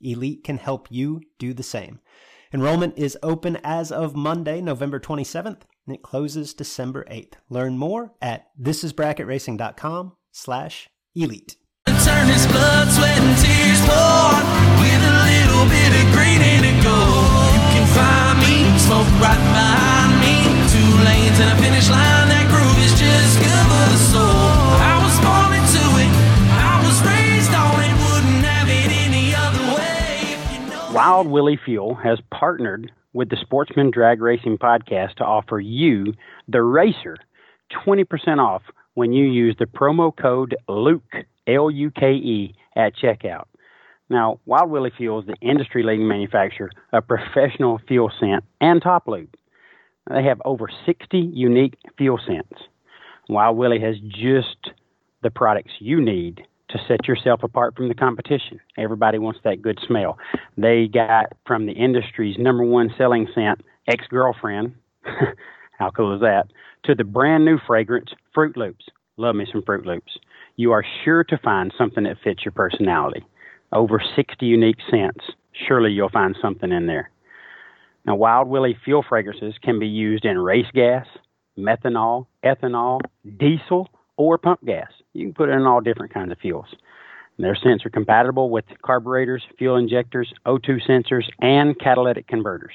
Elite can help you do the same. Enrollment is open as of Monday, November 27th, and it closes December 8th. Learn more at thisisbracketracing.com slash elite. Right. Two lanes and a finish line, that groove is just good for the soul. Wild Willie Fuel has partnered with the Sportsman Drag Racing Podcast to offer you, the racer, 20% off when you use the promo code LUKE, L U K E, at checkout. Now, Wild Willie Fuel is the industry leading manufacturer of professional fuel scent and top lube. They have over 60 unique fuel scents. Wild Willie has just the products you need to set yourself apart from the competition. Everybody wants that good smell. They got from the industry's number one selling scent, ex girlfriend. How cool is that? To the brand new fragrance, Fruit Loops. Love me some Fruit Loops. You are sure to find something that fits your personality. Over 60 unique scents. Surely you'll find something in there. Now, Wild Willie fuel fragrances can be used in race gas, methanol, ethanol, diesel, or pump gas. You can put it in all different kinds of fuels. And their scents are compatible with carburetors, fuel injectors, O2 sensors, and catalytic converters.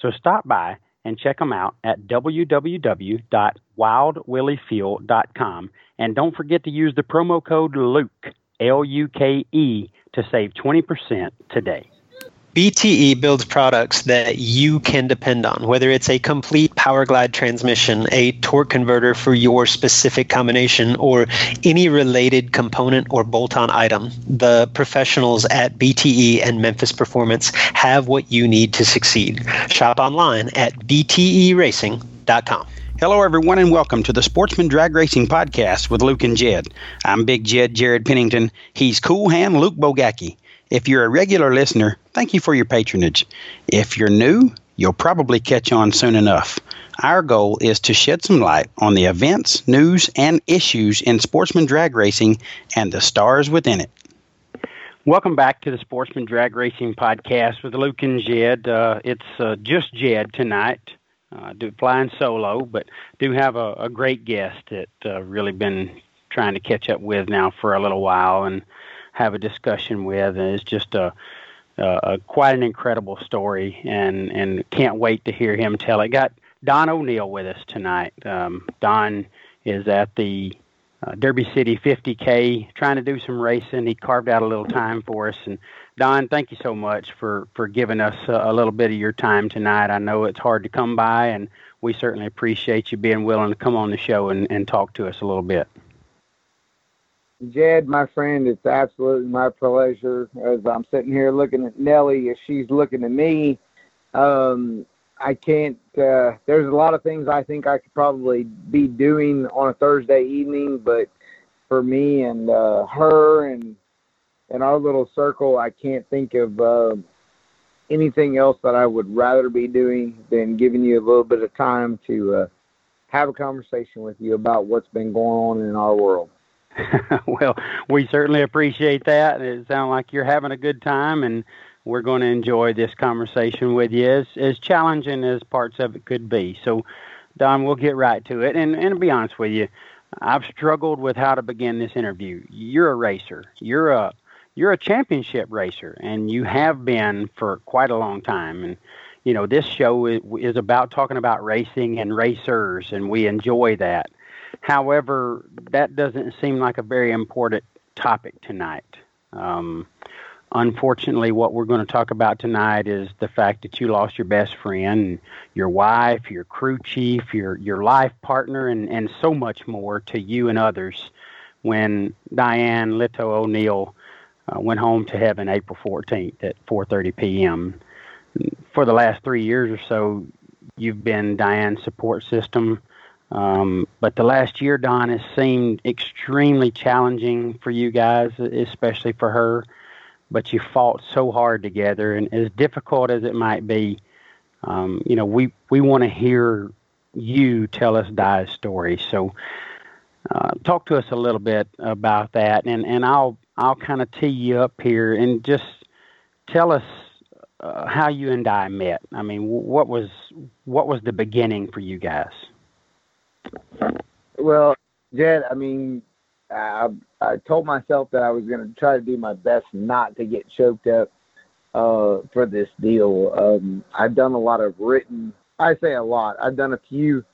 So stop by and check them out at www.wildwilliefuel.com. And don't forget to use the promo code LUKE, L U K E, to save 20% today. BTE builds products that you can depend on, whether it's a complete Powerglide transmission, a torque converter for your specific combination, or any related component or bolt on item. The professionals at BTE and Memphis Performance have what you need to succeed. Shop online at bteracing.com. Hello, everyone, and welcome to the Sportsman Drag Racing Podcast with Luke and Jed. I'm Big Jed Jared Pennington. He's Cool Hand Luke Bogacki. If you're a regular listener, thank you for your patronage. If you're new, you'll probably catch on soon enough. Our goal is to shed some light on the events, news, and issues in sportsman drag racing and the stars within it. Welcome back to the Sportsman Drag Racing Podcast with Luke and Jed. Uh, it's uh, just Jed tonight. Uh, do flying solo, but do have a, a great guest that uh, really been trying to catch up with now for a little while, and have a discussion with, and it's just a, a, a quite an incredible story, and and can't wait to hear him tell it. Got Don O'Neal with us tonight. Um, Don is at the uh, Derby City 50K, trying to do some racing. He carved out a little time for us, and Don, thank you so much for for giving us a, a little bit of your time tonight. I know it's hard to come by, and we certainly appreciate you being willing to come on the show and, and talk to us a little bit. Jed, my friend, it's absolutely my pleasure as I'm sitting here looking at Nellie as she's looking at me. Um, I can't, uh, there's a lot of things I think I could probably be doing on a Thursday evening, but for me and uh, her and and our little circle, I can't think of uh, anything else that I would rather be doing than giving you a little bit of time to uh, have a conversation with you about what's been going on in our world. well, we certainly appreciate that. It sounds like you're having a good time, and we're going to enjoy this conversation with you, as, as challenging as parts of it could be. So, Don, we'll get right to it. And, and to be honest with you, I've struggled with how to begin this interview. You're a racer. You're a you're a championship racer, and you have been for quite a long time. And you know, this show is, is about talking about racing and racers, and we enjoy that. However, that doesn't seem like a very important topic tonight. Um, unfortunately, what we're going to talk about tonight is the fact that you lost your best friend, your wife, your crew chief, your your life partner, and and so much more to you and others when Diane Lito O'Neal uh, went home to heaven April 14th at 4:30 p.m. For the last three years or so, you've been Diane's support system. Um, but the last year, Don, has seemed extremely challenging for you guys, especially for her. But you fought so hard together, and as difficult as it might be, um, you know, we we want to hear you tell us Di's story. So, uh, talk to us a little bit about that, and and I'll I'll kind of tee you up here and just tell us uh, how you and Di met. I mean, what was what was the beginning for you guys? Well, Jed, I mean, I, I told myself that I was going to try to do my best not to get choked up uh, for this deal. Um, I've done a lot of written, I say a lot, I've done a few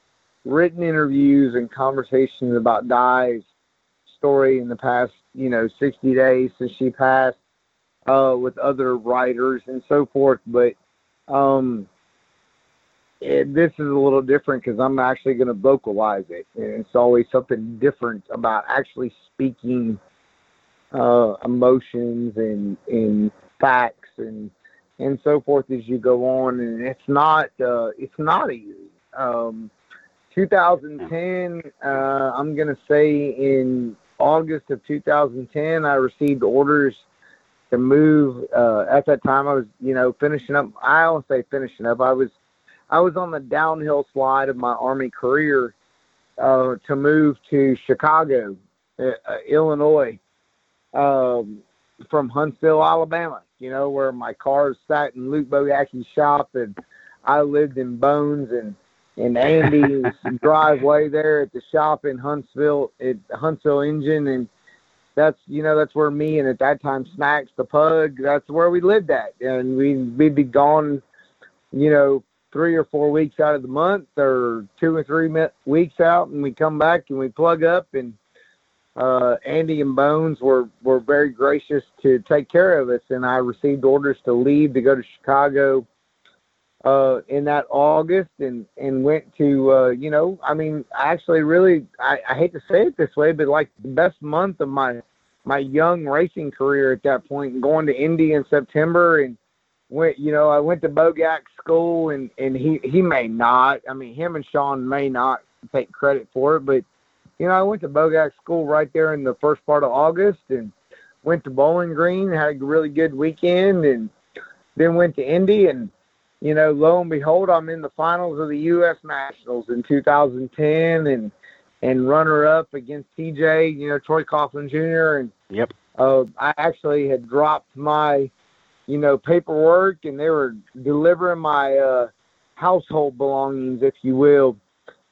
written interviews and conversations about Di's story in the past, you know, 60 days since she passed uh, with other writers and so forth. But um, it, this is a little different because I'm actually going to vocalize it. And it's always something different about actually speaking uh, emotions and, and facts and and so forth as you go on. And it's not uh, it's not easy. Um, 2010, uh, I'm going to say in August of 2010, I received orders to move. Uh, at that time, I was, you know, finishing up. I don't say finishing up. I was I was on the downhill slide of my Army career uh, to move to Chicago, uh, Illinois, um, from Huntsville, Alabama. You know where my car sat in Luke Bogacki's shop, and I lived in Bones and in Andy's driveway there at the shop in Huntsville at Huntsville Engine, and that's you know that's where me and at that time Snacks the pug. That's where we lived at, and we we'd be gone, you know, three or four weeks out of the month or two or three weeks out and we come back and we plug up and uh, Andy and Bones were, were very gracious to take care of us and I received orders to leave to go to Chicago uh, in that August and, and went to, uh, you know, I mean, I actually really, I, I hate to say it this way, but like the best month of my, my young racing career at that point and going to Indy in September and, went you know I went to Bogac school and and he he may not I mean him and Sean may not take credit for it but you know I went to Bogac school right there in the first part of August and went to Bowling Green had a really good weekend and then went to Indy and you know lo and behold I'm in the finals of the US Nationals in 2010 and and runner up against TJ you know Troy Coughlin Jr. and yep uh, I actually had dropped my you know, paperwork and they were delivering my uh, household belongings, if you will,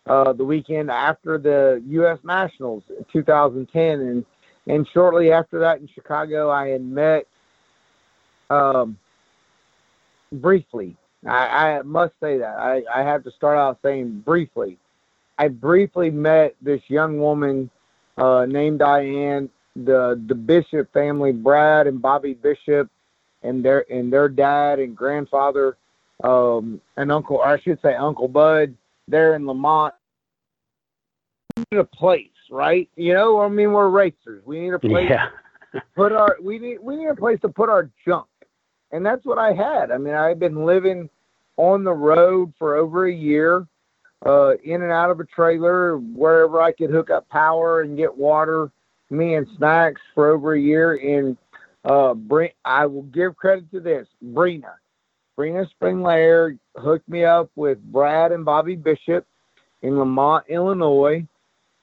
uh, the weekend after the U.S. Nationals in 2010. And, and shortly after that in Chicago, I had met um, briefly. I, I must say that. I, I have to start out saying briefly. I briefly met this young woman uh, named Diane, the the Bishop family, Brad and Bobby Bishop and their and their dad and grandfather um, and uncle, or I should say Uncle Bud, there in Lemont. We need a place, right? You know, I mean, we're racers. We need a place. Yeah. put our we need we need a place to put our junk, and that's what I had. I mean, I've been living on the road for over a year, uh, in and out of a trailer wherever I could hook up power and get water. Me and snacks for over a year, and uh, I will give credit to this. Brina, Spring Springlair hooked me up with Brad and Bobby Bishop in Lemont, Illinois,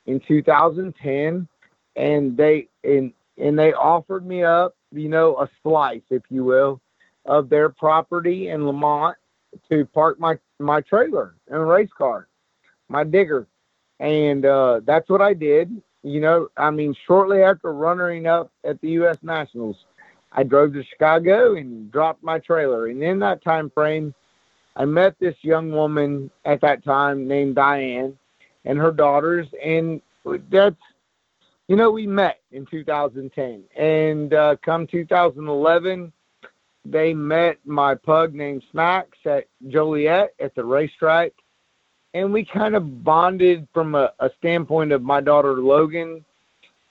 in 2010, and they and and they offered me up, you know, a slice, if you will, of their property in Lemont to park my my trailer and race car, my digger, and uh, that's what I did. You know, I mean, shortly after running up at the U.S. Nationals, I drove to Chicago and dropped my trailer. And in that time frame, I met this young woman at that time named Diane and her daughters, and that's you know we met in 2010, and uh, come 2011 they met my pug named Snacks at Joliet at the racetrack, and we kind of bonded from a, a standpoint of my daughter Logan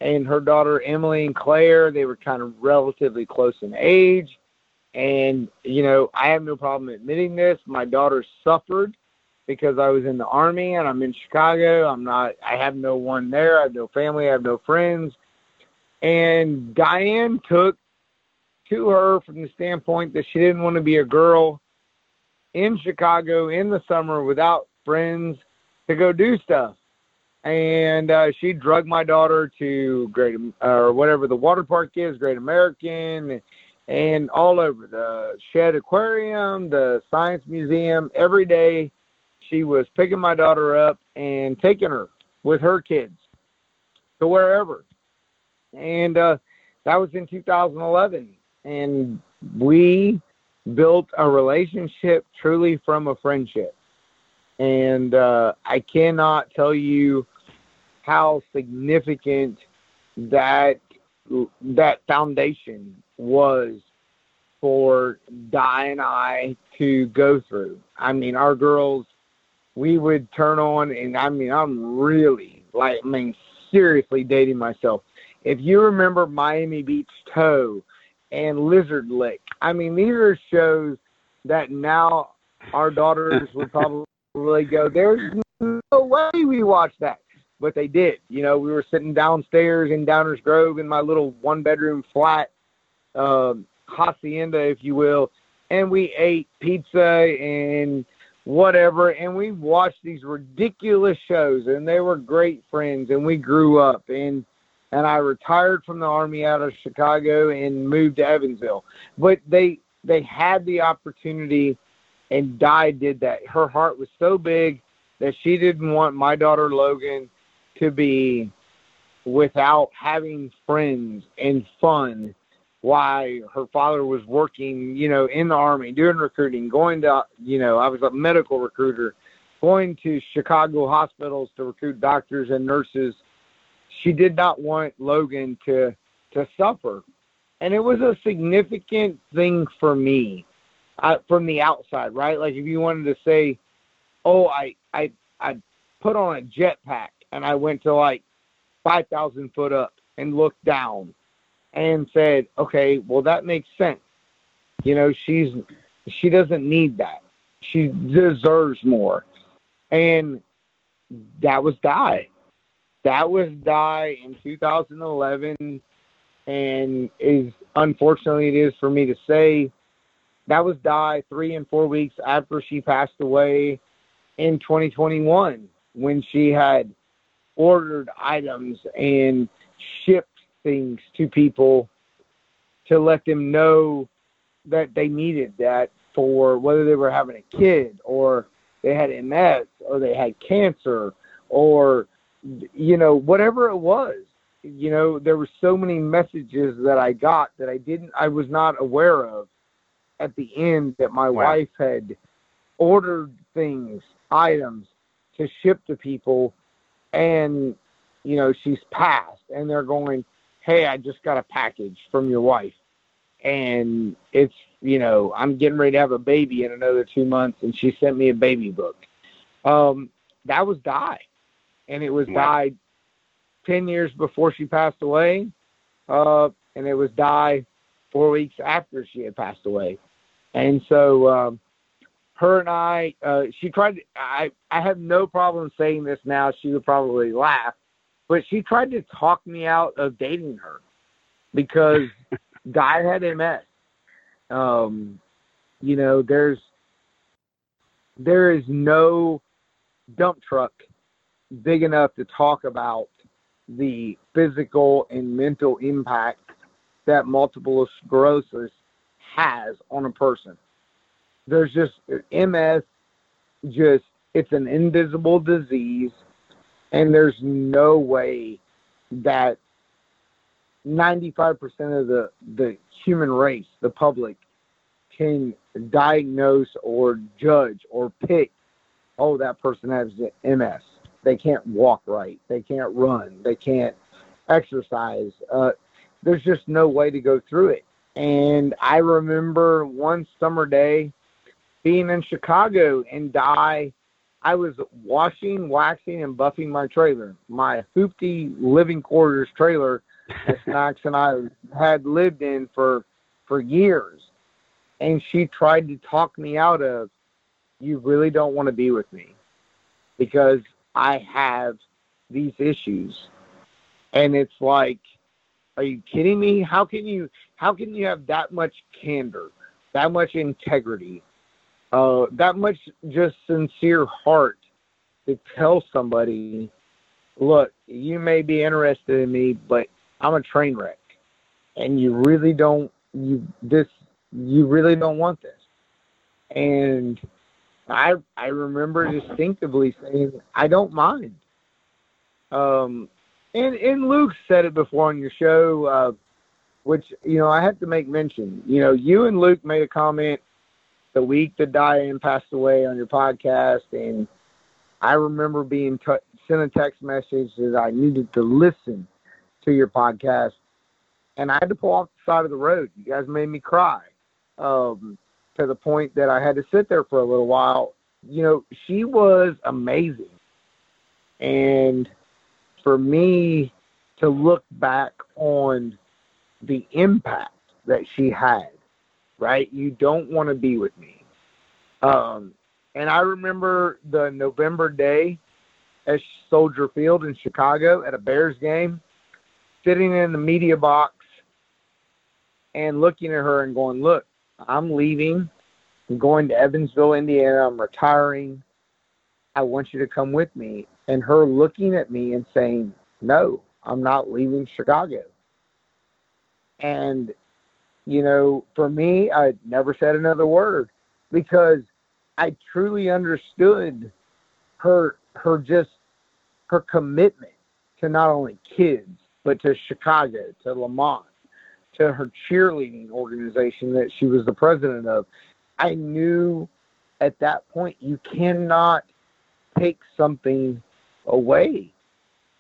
and her daughter Emily and Claire. They were kind of relatively close in age. And, you know, I have no problem admitting this. My daughter suffered because I was in the army and I'm in Chicago. I'm not, I have no one there. I have no family. I have no friends. And Diane took to her from the standpoint that she didn't want to be a girl in Chicago in the summer without friends to go do stuff. And uh, she drugged my daughter to Great or whatever the water park is, Great American, and all over the Shedd Aquarium, the Science Museum. Every day, she was picking my daughter up and taking her with her kids to wherever. And uh, that was in 2011 and we built a relationship truly from a friendship. And uh, I cannot tell you how significant that that foundation was for Di and I to go through. I mean, our girls, we would turn on, and I mean, I'm really like, I mean, seriously dating myself. If you remember Miami Beach Tow, and Lizard Lick. I mean, these are shows that now our daughters would probably go, there's no way we watch that. But they did. You know, we were sitting downstairs in Downers Grove in my little one bedroom flat, um, hacienda, if you will, and we ate pizza and whatever, and we watched these ridiculous shows, and they were great friends, and we grew up. And and I retired from the army out of Chicago and moved to Evansville. But they they had the opportunity, and Di did that. Her heart was so big that she didn't want my daughter Logan to be without having friends and fun while her father was working, you know, in the army, doing recruiting, going to, you know, I was a medical recruiter, going to Chicago hospitals to recruit doctors and nurses she did not want Logan to to suffer, and it was a significant thing for me uh, from the outside, right? Like if you wanted to say, "Oh, I I I put on a jetpack and I went to like five thousand foot up and looked down and said, okay, well that makes sense. You know, she's she doesn't need that. She deserves more, and that was Di that was Di in 2011, and is unfortunately it is for me to say that was Di three and four weeks after she passed away in 2021 when she had ordered items and shipped things to people to let them know that they needed that for whether they were having a kid or they had MS or they had cancer or you know, whatever it was, you know, there were so many messages that I got that I didn't, I was not aware of at the end that my wow. wife had ordered things, items to ship to people, and, you know, she's passed, and they're going, hey, I just got a package from your wife. And it's, you know, I'm getting ready to have a baby in another two months, and she sent me a baby book. Um, that was Di and it was wow. Di ten years before she passed away, uh, and it was Di four weeks after she had passed away, and so um, her and I, uh, she tried. To, I I have no problem saying this now. She would probably laugh, but she tried to talk me out of dating her because guy had MS. Um, You know, there's there is no dump truck big enough to talk about the physical and mental impact that multiple sclerosis has on a person. There's just MS, just it's an invisible disease, and there's no way that 95% of the, the human race, the public, can diagnose or judge or pick, oh, that person has MS. They can't walk right. They can't run. They can't exercise. Uh, there's just no way to go through it. And I remember one summer day being in Chicago and I I was washing, waxing, and buffing my trailer, my hoopty living quarters trailer that Snacks and I had lived in for for years. And she tried to talk me out of, you really don't want to be with me because I have these issues. And it's like, are you kidding me? How can you how can you have that much candor, that much integrity, uh, that much just sincere heart to tell somebody, look, you may be interested in me, but I'm a train wreck, and you really don't you this you really don't want this. And I I remember distinctively saying, I don't mind. Um, and and Luke said it before on your show, uh, which you know I have to make mention. You know, you and Luke made a comment the week that Diane passed away on your podcast, and I remember being t- sent a text message that I needed to listen to your podcast, and I had to pull off the side of the road. You guys made me cry um, to the point that I had to sit there for a little while. You know, she was amazing, and for me to look back on the impact that she had, right? You don't want to be with me. Um, and I remember the November day at Soldier Field in Chicago at a Bears game, sitting in the media box and looking at her and going, Look, I'm leaving. I'm going to Evansville, Indiana. I'm retiring. I want you to come with me. And her looking at me and saying, No, I'm not leaving Chicago. And, you know, for me, I never said another word because I truly understood her her just her commitment to not only kids but to Chicago, to Lemont, to her cheerleading organization that she was the president of. I knew at that point you cannot take something away.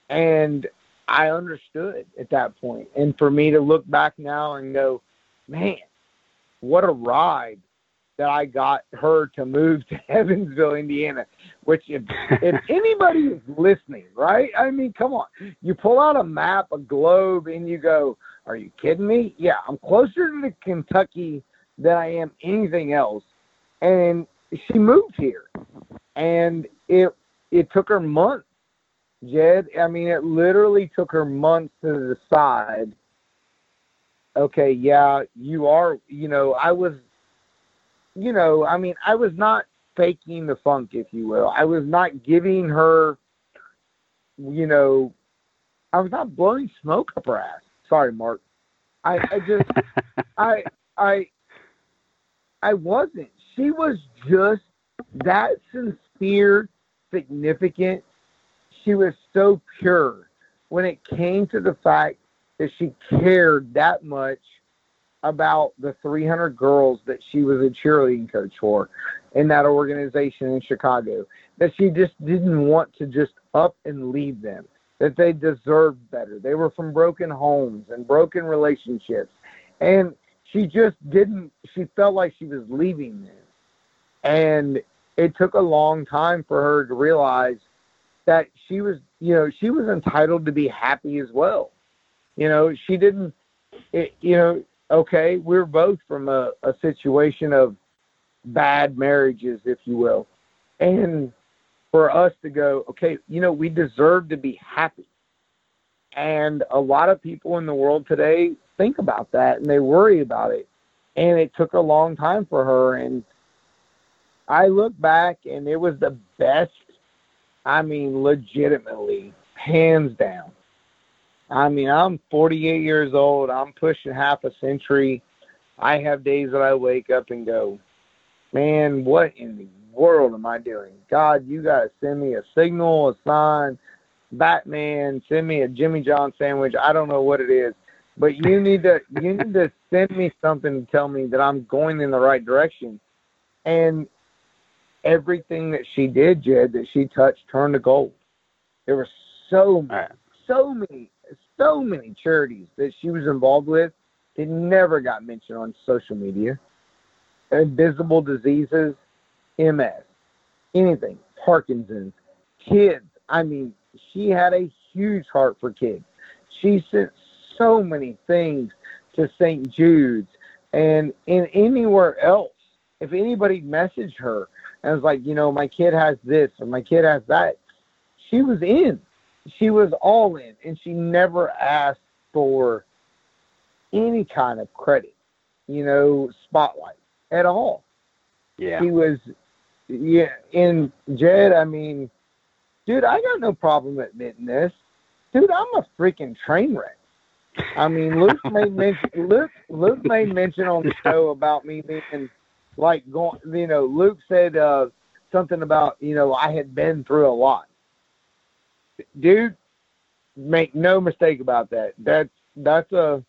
And I understood at that point. And for me to look back now and go, man, what a ride that I got her to move to Evansville, Indiana. Which, if, if anybody is listening, right? I mean, come on. You pull out a map, a globe, and you go, "Are you kidding me?" Yeah, I'm closer to Kentucky than I am anything else. And she moved here, and it it took her months, Jed. I mean, it literally took her months to decide. Okay, yeah, you are. You know, I was you know, I mean, I was not faking the funk, if you will. I was not giving her, you know, I was not blowing smoke up her ass. Sorry, Mark. I, I just, I, I, I wasn't. She was just that sincere, significant. She was so pure when it came to the fact that she cared that much about the 300 girls that she was a cheerleading coach for in that organization in Chicago. That she just didn't want to just up and leave them. That they deserved better. They were from broken homes and broken relationships. And she just didn't, she felt like she was leaving them. And it took a long time for her to realize that she was, you know, she was entitled to be happy as well. You know, she didn't, it, you know, okay, we're both from a, a situation of bad marriages, if you will. And for us to go, okay, you know, we deserve to be happy. And a lot of people in the world today think about that and they worry about it. and it took a long time for her. And I look back, and it was the best. I mean, legitimately, hands down. I mean, I'm 48 years old. I'm pushing half a century. I have days that I wake up and go, man, what in the world am I doing? God, you got to send me a signal, a sign, Batman, send me a Jimmy John sandwich. I don't know what it is, but you need to you need to send me something to tell me that I'm going in the right direction. And everything that she did, Jed, that she touched turned to gold. There were so so many so many charities that she was involved with that never got mentioned on social media. Invisible diseases, MS, anything, Parkinson's, kids. I mean, she had a huge heart for kids. She sent so many things to St. Jude's and in anywhere else. If anybody messaged her and was like, you know, my kid has this or my kid has that, she was in. She was all in, and she never asked for any kind of credit, you know, spotlight at all. Yeah. She was, yeah. And Jed, I mean, dude, I got no problem admitting this. Dude, I'm a freaking train wreck. I mean, Luke made mention. Luke Luke made mention on the show about me being like going. You know, Luke said uh, something about you know I had been through a lot. Dude, make no mistake about that. That's that's a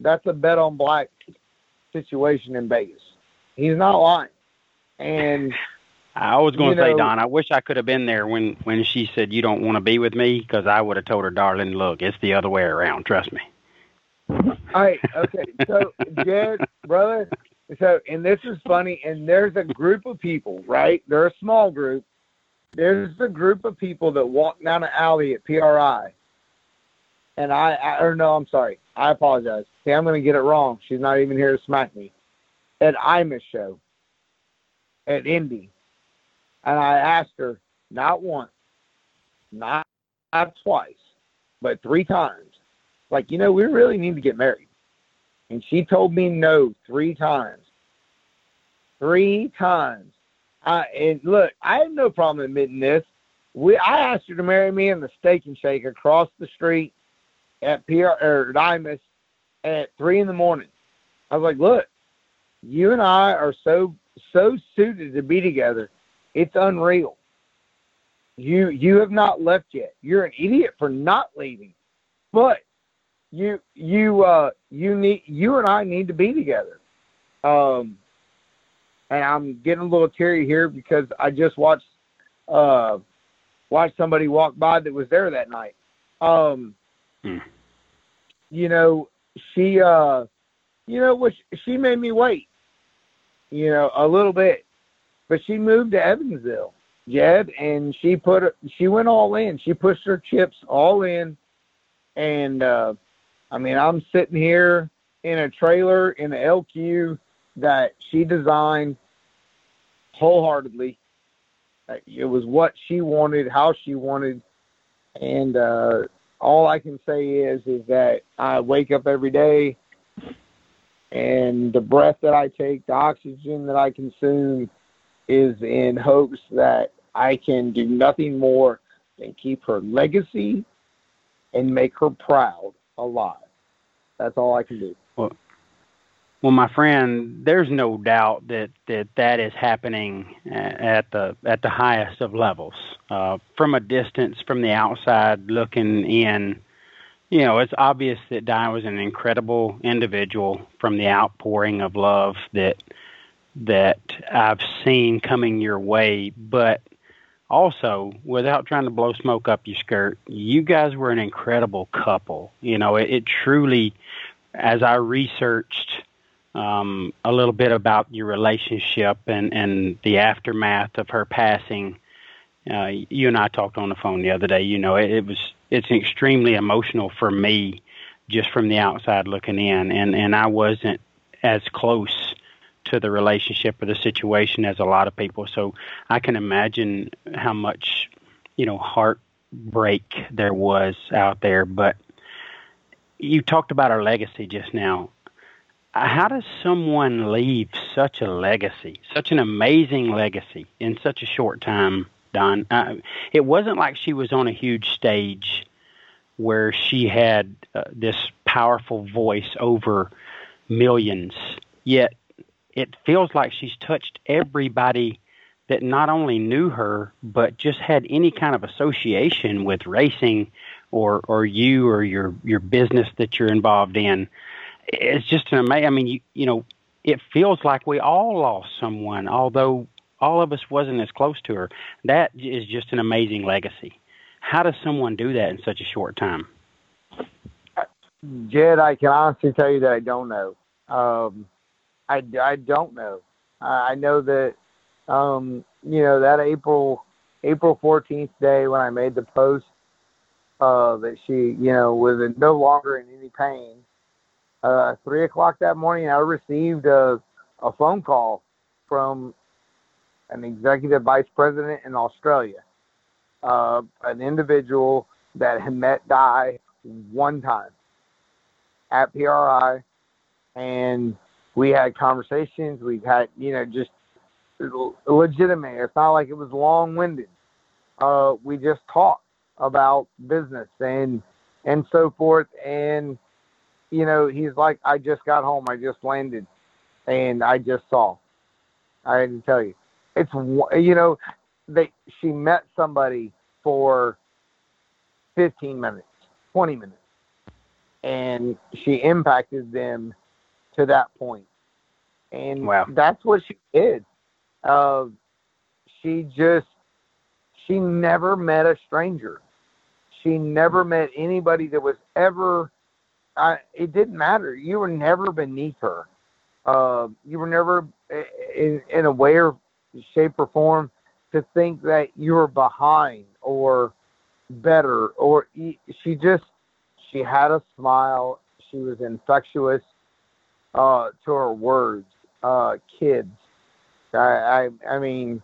that's a bet on black situation in Vegas. He's not lying. And I was going to say, know- Don, I wish I could have been there when when she said you don't want to be with me because I would have told her, darling, look, it's the other way around. Trust me. All right, okay. So, Jed, brother, so, and this is funny, and there's a group of people, right? They're a small group. There's a group of people that walk down the alley at PRI. And I, I or no, I'm sorry. I apologize. See, I'm going to get it wrong. She's not even here to smack me. At Imus show, at Indy. And I asked her, not once, not, not twice, but three times like, you know, we really need to get married. And she told me no three times. Three times. And look, I have no problem admitting this. We I asked her to marry me in the steak and shake across the street at PR or at Imus at three in the morning. I was like, look, you and I are so so suited to be together. It's unreal. You you have not left yet. You're an idiot for not leaving. But you you uh you need you and I need to be together. Um I'm getting a little teary here because I just watched uh watched somebody walk by that was there that night. Um Hmm. you know, she uh you know what she made me wait. You know, a little bit. But she moved to Evansville, Jed, and she put she went all in. She pushed her chips all in and uh I mean, I'm sitting here in a trailer in the LQ that she designed wholeheartedly. It was what she wanted, how she wanted, and uh, all I can say is is that I wake up every day, and the breath that I take, the oxygen that I consume, is in hopes that I can do nothing more than keep her legacy and make her proud alive. That's all I can do. Well, my friend, there's no doubt that that, that is happening at the at the highest of levels. Uh, from a distance, from the outside looking in, you know, it's obvious that Di was an incredible individual from the outpouring of love that that I've seen coming your way. But also, without trying to blow smoke up your skirt, you guys were an incredible couple. You know, it, it truly, as I researched um, a little bit about your relationship and, and the aftermath of her passing. Uh, you and I talked on the phone the other day. You know, it, it was it's extremely emotional for me, just from the outside looking in, and and I wasn't as close to the relationship or the situation as a lot of people. So I can imagine how much you know heartbreak there was out there. But you talked about our legacy just now. How does someone leave such a legacy, such an amazing legacy in such a short time, Don? Uh, it wasn't like she was on a huge stage where she had uh, this powerful voice over millions, yet it feels like she's touched everybody that not only knew her but just had any kind of association with racing or or you or your your business that you're involved in it's just an amazing. I mean, you you know, it feels like we all lost someone, although all of us wasn't as close to her. That is just an amazing legacy. How does someone do that in such a short time? Jed, I can honestly tell you that I don't know. Um, I, I don't know. I know that, um, you know, that April April 14th day when I made the post uh, that she, you know, was no longer in any pain, uh, three o'clock that morning, I received a, a phone call from an executive vice president in Australia, uh, an individual that had met Di one time at PRI, and we had conversations. We had, you know, just legitimate. It's not like it was long-winded. Uh, we just talked about business and and so forth, and you know, he's like, I just got home, I just landed, and I just saw. I didn't tell you. It's you know, they she met somebody for 15 minutes, 20 minutes, and she impacted them to that point. And wow. that's what she did. Uh, she just she never met a stranger. She never met anybody that was ever I, it didn't matter. You were never beneath her. Uh, you were never in, in a way or shape or form to think that you were behind or better or she just she had a smile she was infectious uh, to her words uh, kids I, I i mean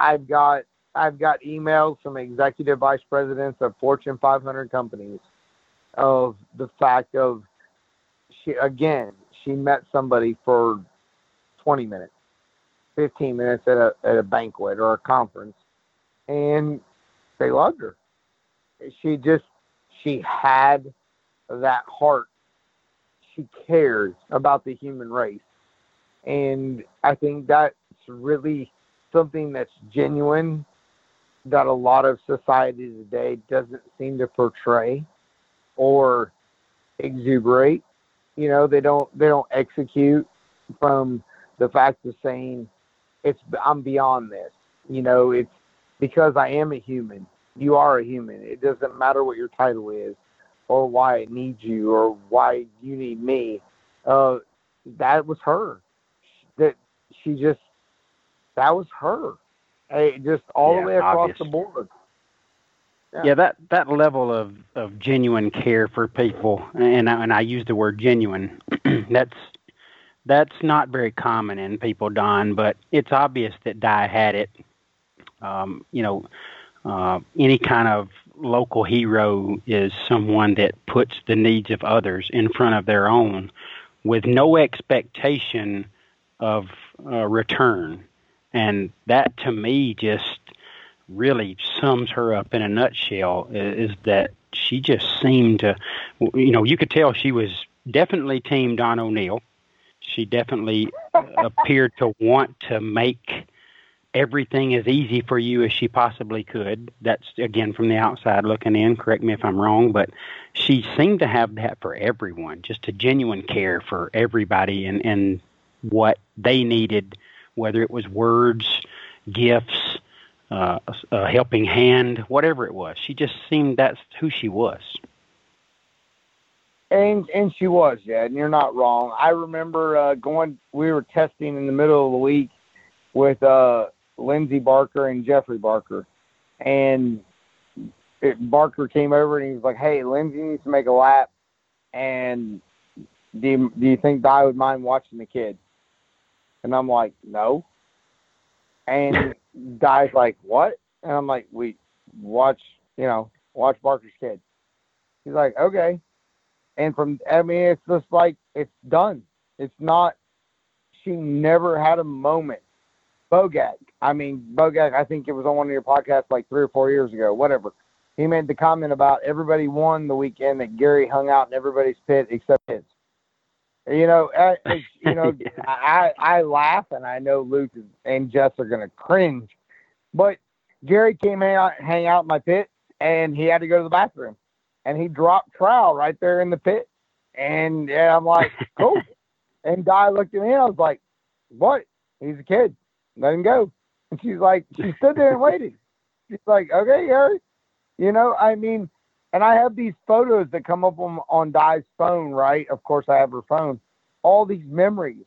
i've got i've got emails from executive vice presidents of fortune 500 companies of the fact of she again she met somebody for 20 minutes 15 minutes at a at a banquet or a conference and they loved her. She just she had that heart. She cares about the human race. And i think that's really something that's genuine that a lot of society today doesn't seem to portray or exuberate. You know, they don't they don't execute from the fact of saying it's I'm beyond this. You know, it's because I am a human. You are a human. It doesn't matter what your title is or why it needs you or why you need me. Uh, that was her. That she just that was her. Hey, just all yeah, the way across obvious. the board. Yeah. yeah, that that level of of genuine care for people, and I, and I use the word genuine. that's that's not very common in people, Don. But it's obvious that Di had it. Um, you know, uh, any kind of local hero is someone that puts the needs of others in front of their own, with no expectation of uh, return. And that, to me, just really sums her up in a nutshell is, that she just seemed to, you know, you could tell she was definitely Team Don O'Neal. She definitely appeared to want to make everything as easy for you as she possibly could. That's again from the outside looking in. Correct me if I'm wrong, but she seemed to have that for everyone, just a genuine care for everybody and and what they needed, whether it was words, gifts, uh, a helping hand, whatever it was. She just seemed that's who she was. And and she was, yeah, and you're not wrong. I remember uh, going. We were testing in the middle of the week with uh, Lindsey Barker and Jeffrey Barker, and it, Barker came over and he was like, "Hey, Lindsey needs to make a lap, and do you, do you think Di would mind watching the kid?" And I'm like, "No." And guy's like, what? And I'm like, we watch, you know, watch Barker's kid. He's like, okay. And from, I mean, it's just like it's done. It's not. She never had a moment. Bogak. I mean, Bogak. I think it was on one of your podcasts like three or four years ago. Whatever. He made the comment about everybody won the weekend that Gary hung out in everybody's pit except his. You know, I, you know, yeah. I I laugh and I know Luke and Jess are gonna cringe, but Gary came hang out, hang out in my pit and he had to go to the bathroom, and he dropped trowel right there in the pit, and yeah, I'm like, cool. and Di looked at me and I was like, what? He's a kid. Let him go. And she's like, she stood there and waited. She's like, okay, Gary. You know, I mean, and I have these photos that come up on, on Di's phone, right? Of course, I have her phone. All these memories,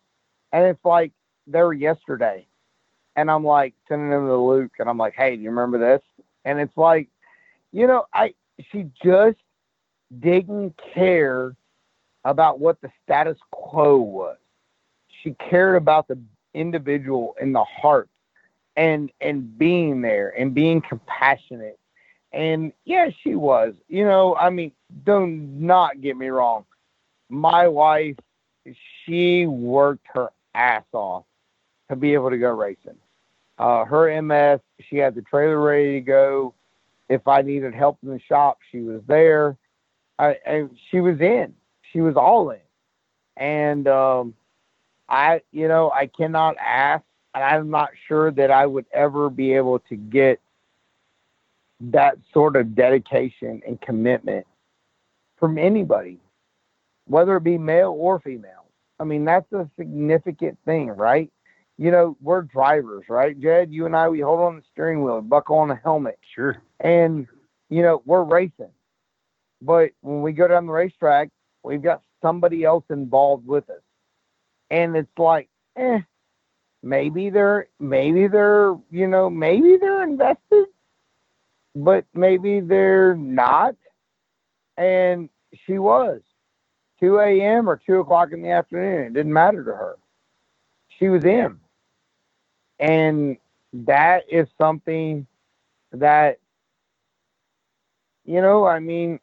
and it's like they were yesterday. And I'm like sending them to Luke, and I'm like, "Hey, do you remember this?" And it's like, you know, I she just didn't care about what the status quo was. She cared about the individual in the heart and and being there and being compassionate and yeah, she was. You know, I mean, do not get me wrong. My wife, she worked her ass off to be able to go racing. Uh, her MS, she had the trailer ready to go. If I needed help in the shop, she was there. I, and she was in. She was all in. And um, I, you know, I cannot ask. And I'm not sure that I would ever be able to get that sort of dedication and commitment from anybody, whether it be male or female. I mean, that's a significant thing, right? You know, we're drivers, right, Jed? You and I, we hold on the steering wheel, buckle on the helmet. Sure. And, you know, we're racing. But when we go down the racetrack, we've got somebody else involved with us. And it's like, eh, maybe they're, maybe they're, you know, maybe they're invested but maybe they're not. And she was 2 a.m. or 2 o'clock in the afternoon. It didn't matter to her. She was in. And that is something that, you know, I mean,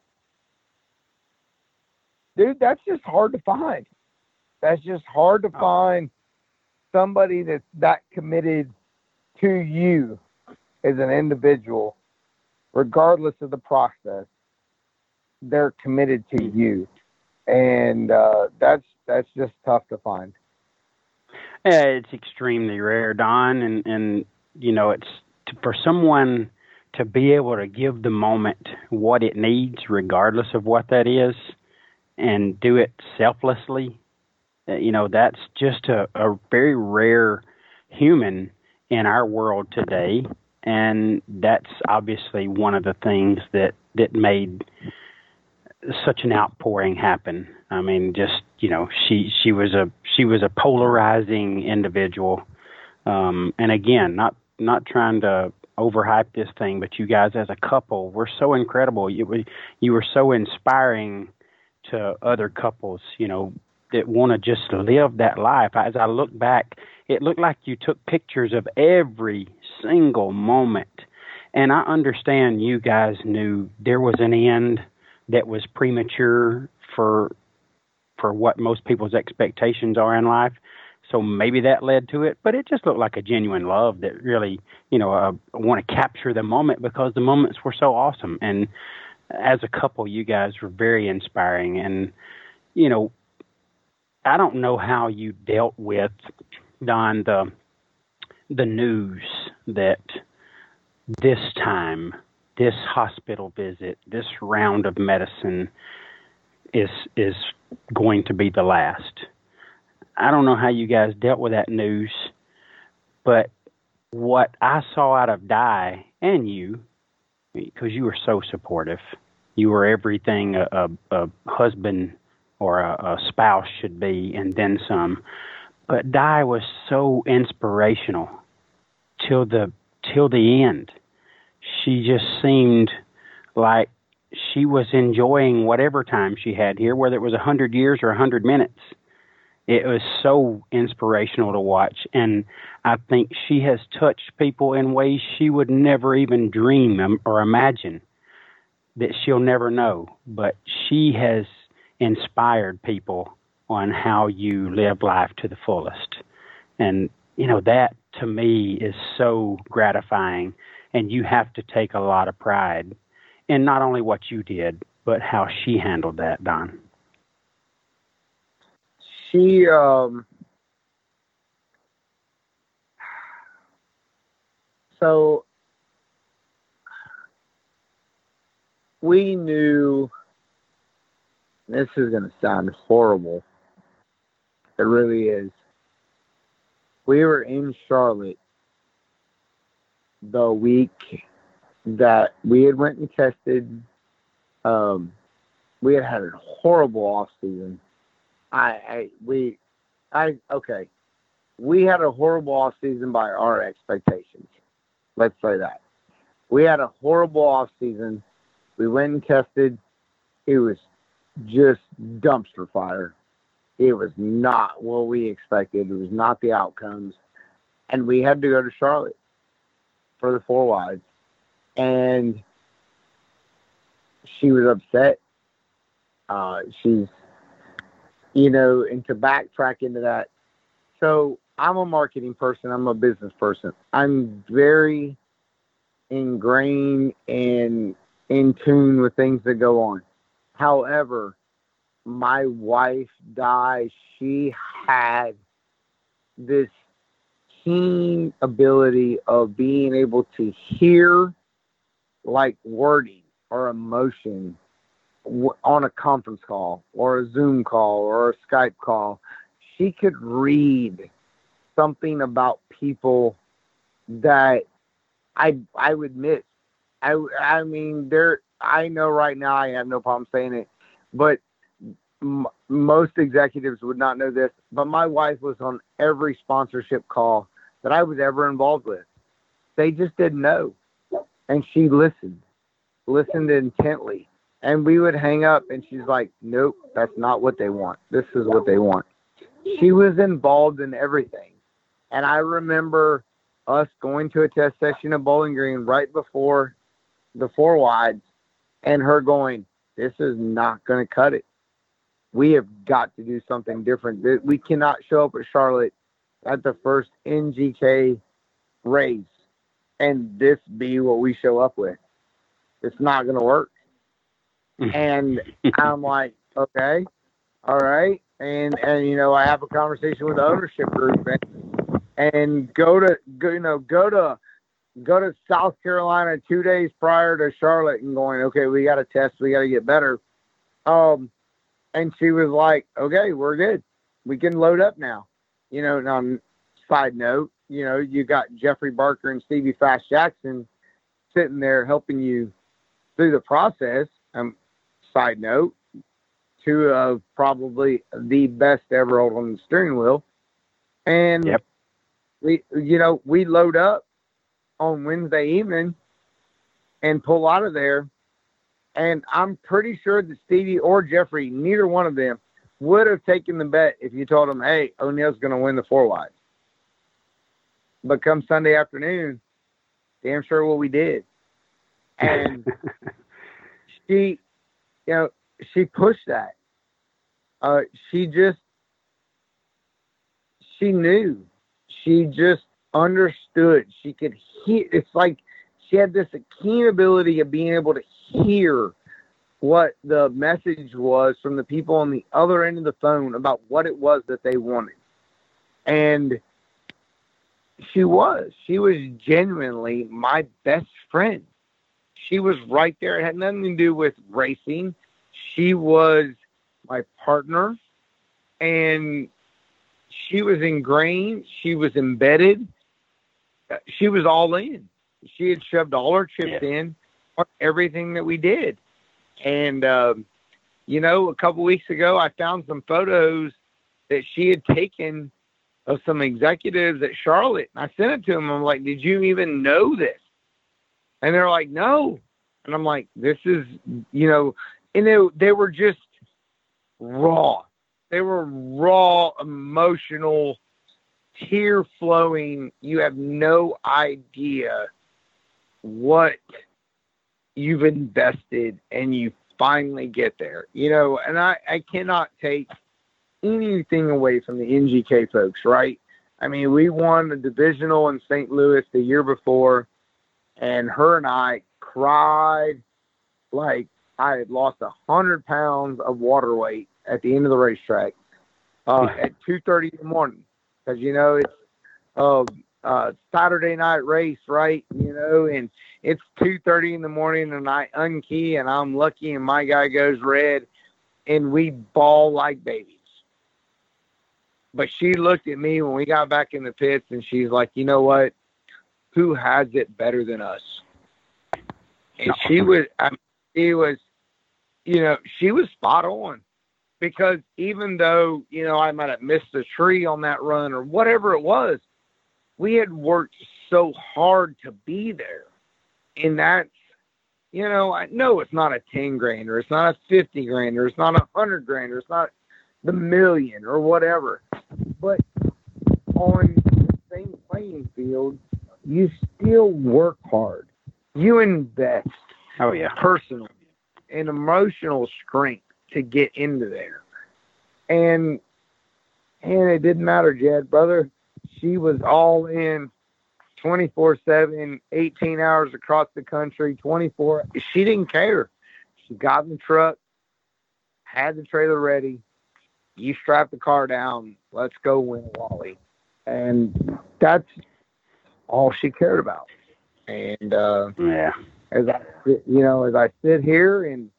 dude, that's just hard to find. That's just hard to oh. find somebody that's that committed to you as an individual regardless of the process, they're committed to you, and uh, that's that's just tough to find. Yeah, it's extremely rare, Don, and and you know it's to, for someone to be able to give the moment what it needs, regardless of what that is, and do it selflessly. Uh, you know that's just a, a very rare human in our world today and that's obviously one of the things that that made such an outpouring happen. I mean, just you know, she she was a she was a polarizing individual, um, and again, not not trying to overhype this thing, but you guys as a couple were so incredible. You you were so inspiring to other couples, you know, that want to just live that life. As I look back, it looked like you took pictures of every single moment. And I understand you guys knew there was an end that was premature for for what most people's expectations are in life. So maybe that led to it, but it just looked like a genuine love that really, you know, uh, want to capture the moment because the moments were so awesome. And as a couple, you guys were very inspiring. And, you know, I don't know how you dealt with Don the the news that this time, this hospital visit, this round of medicine is is going to be the last. I don't know how you guys dealt with that news, but what I saw out of Di and you, because you were so supportive, you were everything a, a, a husband or a, a spouse should be, and then some. But Di was so inspirational till the till the end. She just seemed like she was enjoying whatever time she had here, whether it was a hundred years or a hundred minutes. It was so inspirational to watch, and I think she has touched people in ways she would never even dream or imagine that she'll never know. But she has inspired people on how you live life to the fullest. And, you know, that to me is so gratifying. And you have to take a lot of pride in not only what you did, but how she handled that, Don. She, um, so we knew this is going to sound horrible. It really is. We were in Charlotte the week that we had went and tested. Um, we had had a horrible off season. I, I we I okay. We had a horrible off season by our expectations. Let's say that. We had a horrible off season. We went and tested. It was just dumpster fire. It was not what we expected. It was not the outcomes. And we had to go to Charlotte for the four wides. And she was upset. Uh, she's, you know, and to backtrack into that. So I'm a marketing person. I'm a business person. I'm very ingrained and in tune with things that go on. However, my wife died. She had this keen ability of being able to hear like wording or emotion on a conference call or a Zoom call or a Skype call. She could read something about people that I I would miss. I I mean there I know right now I have no problem saying it, but m- most executives would not know this. But my wife was on every sponsorship call that I was ever involved with. They just didn't know, and she listened, listened intently, and we would hang up, and she's like, "Nope, that's not what they want. This is what they want." She was involved in everything, and I remember us going to a test session at Bowling Green right before the four wides and her going, This is not going to cut it. We have got to do something different. We cannot show up at Charlotte at the first NGK race and this be what we show up with. It's not going to work. and I'm like, okay, all right. And, and, you know, I have a conversation with the ownership group and, and go to, go, you know, go to go to South Carolina two days prior to Charlotte and going, okay, we got to test, we got to get better. Um, and she was like, okay, we're good. We can load up now. You know, and on side note, you know, you got Jeffrey Barker and Stevie Fast Jackson sitting there helping you through the process. Um, side note, two of probably the best ever on the steering wheel. And yep. we, you know, we load up on Wednesday evening and pull out of there. And I'm pretty sure that Stevie or Jeffrey, neither one of them, would have taken the bet if you told them, hey, O'Neal's going to win the four wide. But come Sunday afternoon, damn sure what we did. And she, you know, she pushed that. Uh, she just, she knew. She just understood. She could hear. It's like she had this keen ability of being able to hear what the message was from the people on the other end of the phone about what it was that they wanted. And she was. She was genuinely my best friend. She was right there. It had nothing to do with racing. She was my partner. And she was ingrained. She was embedded she was all in. She had shoved all her chips yeah. in everything that we did. And, um, you know, a couple weeks ago, I found some photos that she had taken of some executives at Charlotte. And I sent it to them. I'm like, did you even know this? And they're like, no. And I'm like, this is, you know, and they, they were just raw. They were raw, emotional tear flowing. You have no idea what you've invested and you finally get there. You know, and I, I cannot take anything away from the NGK folks, right? I mean, we won the divisional in St. Louis the year before, and her and I cried like I had lost a hundred pounds of water weight at the end of the racetrack uh, at two thirty in the morning because you know it's uh, uh, Saturday night race, right? You know, and it's two thirty in the morning, and I unkey, and I'm lucky, and my guy goes red, and we bawl like babies. But she looked at me when we got back in the pits, and she's like, "You know what? Who has it better than us?" And she was, I mean, she was, you know, she was spot on because even though you know I might have missed a tree on that run or whatever it was, we had worked so hard to be there. And that's, you know, I know it's not a 10 grander, it's not a 50 grander, it's not a 100 grander, it's not the million or whatever. But on the same playing field, you still work hard. You invest. Oh, yeah. Personal and emotional strength to get into there. And and it didn't matter, Jed, brother she was all in 24 7, 18 hours across the country, 24. She didn't care. She got in the truck, had the trailer ready. You strap the car down. Let's go win Wally. And that's all she cared about. And uh, yeah, as I you know as I sit here and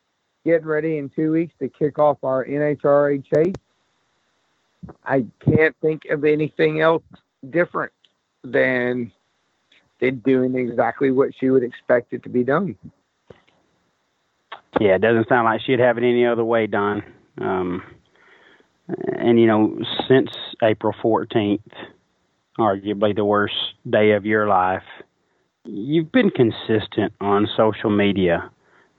getting ready in two weeks to kick off our NHRA chase, I can't think of anything else different than than doing exactly what she would expect it to be done. Yeah, it doesn't sound like she'd have it any other way, Don. Um, and you know, since April 14th, arguably the worst day of your life, you've been consistent on social media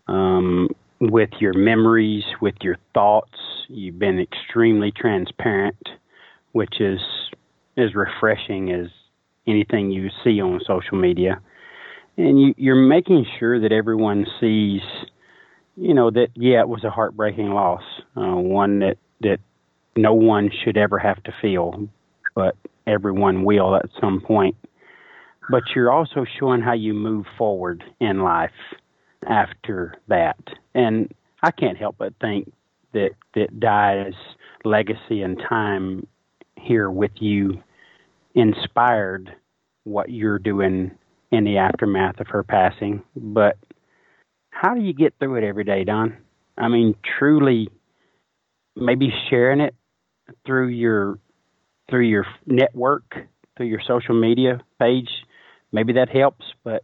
um, with your memories, with your thoughts. You've been extremely transparent, which is as refreshing as anything you see on social media. And you, you're making sure that everyone sees, you know, that, yeah, it was a heartbreaking loss, uh, one that, that no one should ever have to feel, but everyone will at some point. But you're also showing how you move forward in life after that. And I can't help but think that, that Di's legacy and time here with you inspired what you're doing in the aftermath of her passing. But how do you get through it every day, Don? I mean, truly, maybe sharing it through your through your network, through your social media page, maybe that helps. But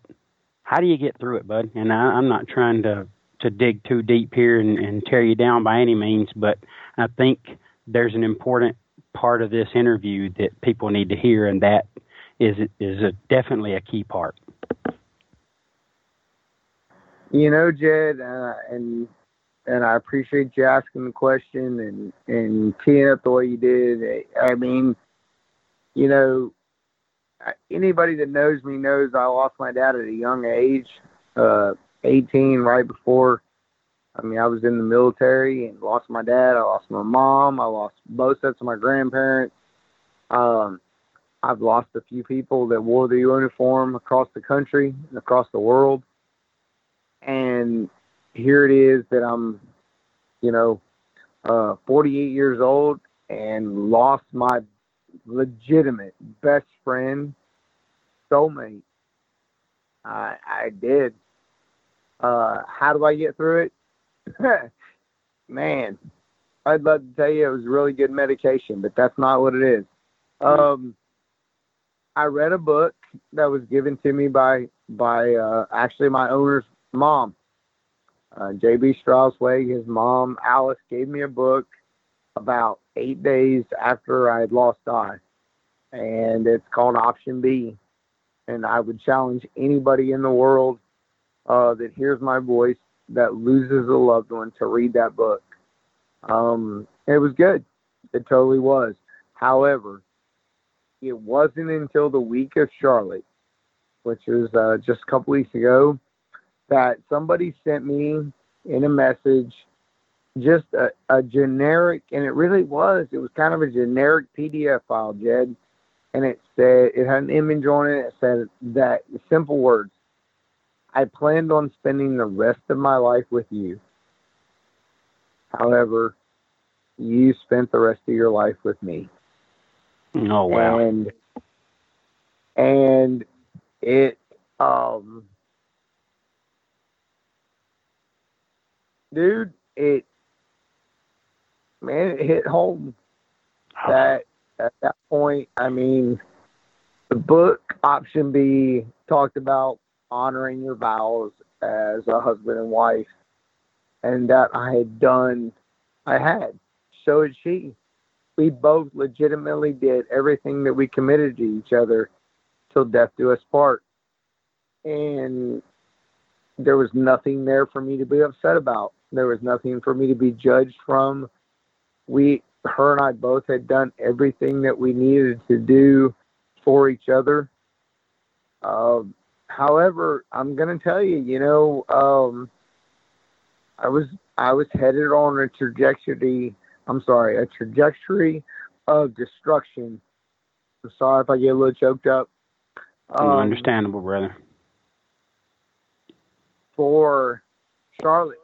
how do you get through it, bud? And I, I'm not trying to to dig too deep here and, and tear you down by any means, but I think there's an important part of this interview that people need to hear, and that is is a, definitely a key part. You know, Jed, uh, and and I appreciate you asking the question and and teeing up the way you did. I mean, you know, anybody that knows me knows I lost my dad at a young age, uh, 18, right before I mean, I was in the military and lost my dad. I lost my mom. I lost both sets of my grandparents. Um, I've lost a few people that wore the uniform across the country and across the world. And here it is that I'm, you know, uh, 48 years old and lost my legitimate best friend, soulmate. I, I did. Uh, how do I get through it? Man, I'd love to tell you it was really good medication, but that's not what it is. Um, I read a book that was given to me by by uh, actually my owner's mom, uh, J.B. Straussweg. His mom, Alice, gave me a book about eight days after I had lost Di, and it's called Option B. And I would challenge anybody in the world uh, that hears my voice that loses a loved one to read that book. Um, it was good. It totally was. However, it wasn't until the week of Charlotte, which was uh, just a couple weeks ago, that somebody sent me in a message, just a, a generic, and it really was. It was kind of a generic PDF file, Jed, and it said it had an image on it. It said that simple words. I planned on spending the rest of my life with you. However, you spent the rest of your life with me. Oh wow! And and it um dude, it man, it hit home that at that point, I mean, the book option B talked about honoring your vows as a husband and wife, and that I had done, I had. So had she. We both legitimately did everything that we committed to each other till death do us part. And there was nothing there for me to be upset about. There was nothing for me to be judged from. We, her and I both had done everything that we needed to do for each other. Um, however, I'm going to tell you, you know, um, I was I was headed on a trajectory. I'm sorry, a trajectory of destruction. I'm sorry if I get a little choked up. Um, Understandable, brother. For Charlotte,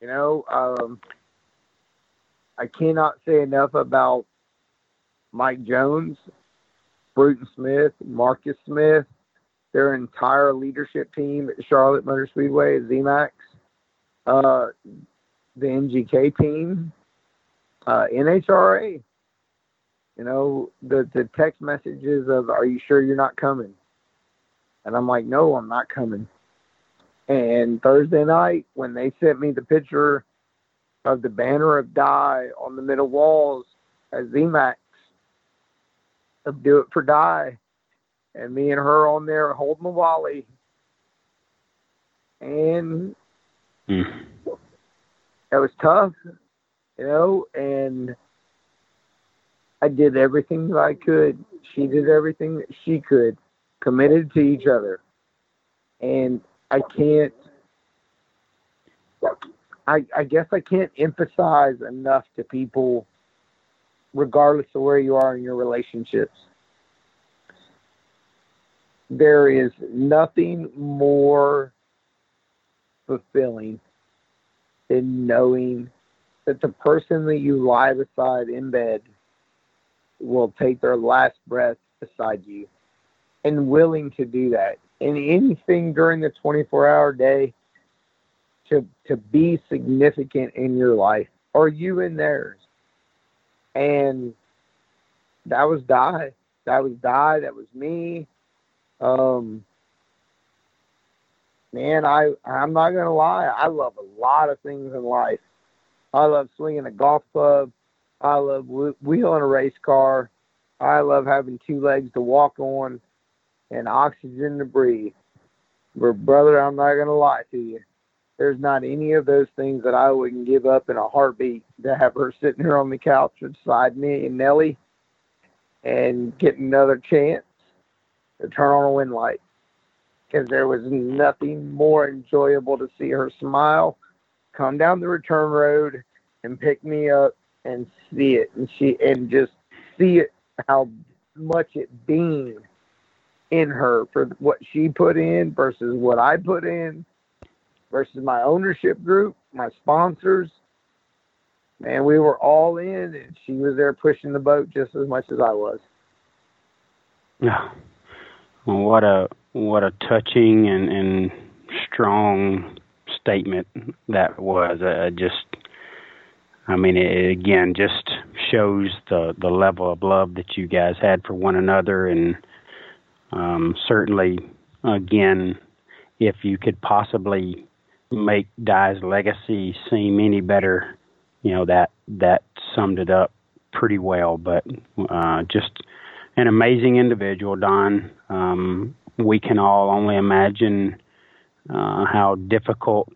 you know, um, I cannot say enough about Mike Jones, Bruton Smith, Marcus Smith, their entire leadership team at Charlotte Motor Speedway at ZMAX, uh, the NGK team, uh, NHRA. You know, the, the text messages of, Are you sure you're not coming? And I'm like, No, I'm not coming. And Thursday night, when they sent me the picture of the banner of Di on the middle walls as ZMAX of Do It for Di, and me and her on there holding the Wally. And mm. it was tough, you know, and I did everything that I could. She did everything that she could, committed to each other. And I can't I, I guess I can't emphasize enough to people, regardless of where you are in your relationships. There is nothing more fulfilling than knowing that the person that you lie beside in bed will take their last breath beside you and willing to do that. And anything during the 24 hour day to to be significant in your life or you in theirs. And that was Di. That was Di. That was me. Um, man, I I'm not gonna lie. I love a lot of things in life. I love swinging a golf club. I love wheeling a race car. I love having two legs to walk on and oxygen to breathe. But brother, I'm not gonna lie to you there's not any of those things that I wouldn't give up in a heartbeat to have her sitting here on the couch beside me and Nellie and get another chance to turn on a wind light. Because there was nothing more enjoyable to see her smile, come down the return road and pick me up and see it and she and just see it how much it beamed in her for what she put in versus what I put in versus my ownership group, my sponsors. Man, we were all in, and she was there pushing the boat just as much as I was. Yeah, well, what a what a touching and and strong statement that was. Uh, just, I mean, it again just shows the the level of love that you guys had for one another, and um, certainly, again, if you could possibly make Di's legacy seem any better, you know that that summed it up pretty well. But uh, just an amazing individual, Don. Um, we can all only imagine uh, how difficult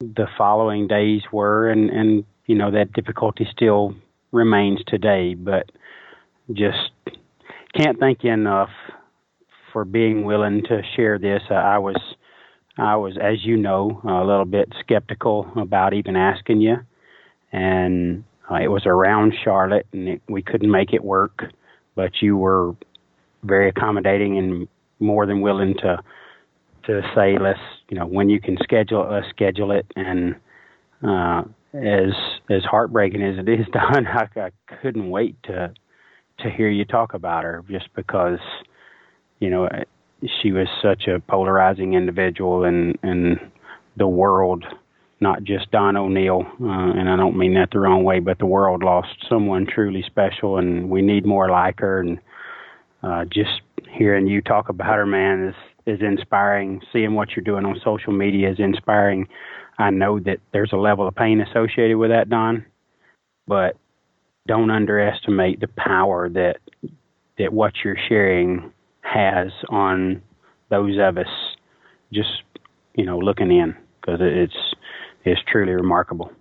the following days were, and and you know that difficulty still remains today. But just can't thank you enough for being willing to share this. I was I was, as you know, a little bit skeptical about even asking you, and uh, it was around Charlotte, and it, we couldn't make it work. But you were very accommodating and more than willing to to say let's you know when you can schedule let's schedule it. And uh, as as heartbreaking as it is, Don, I, I couldn't wait to to hear you talk about her just because you know she was such a polarizing individual in in the world, not just Don O'Neal, uh, and I don't mean that the wrong way, but the world lost someone truly special, and we need more like her. And uh, just hearing you talk about her, man, is is inspiring. Seeing what you're doing on social media is inspiring. I know that there's a level of pain associated with that, Don, but don't underestimate the power that that what you're sharing has on those of us just you know looking in because it's it's truly remarkable.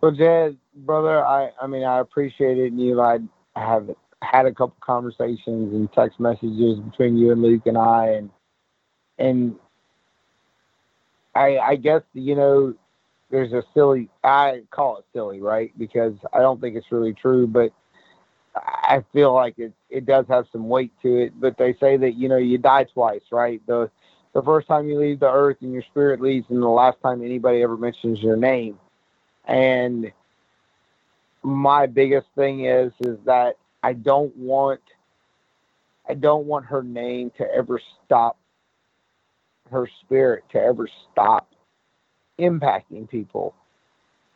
Well, Jed, brother, I I mean I appreciate it, and you I have had a couple conversations and text messages between you and Luke and I, and and I I guess you know there's a silly I call it silly, right? Because I don't think it's really true, but I feel like it it does have some weight to it. But they say that you know you die twice, right? The the first time you leave the earth and your spirit leaves, and the last time anybody ever mentions your name. And my biggest thing is is that I don't want I don't want her name to ever stop her spirit to ever stop impacting people.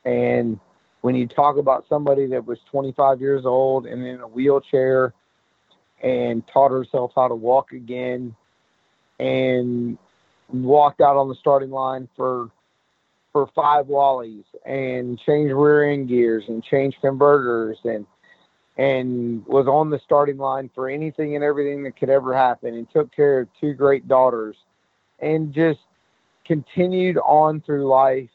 And when you talk about somebody that was 25 years old and in a wheelchair and taught herself how to walk again and walked out on the starting line for for five wallies and changed rear end gears and changed converters and and was on the starting line for anything and everything that could ever happen and took care of two great daughters and just continued on through life.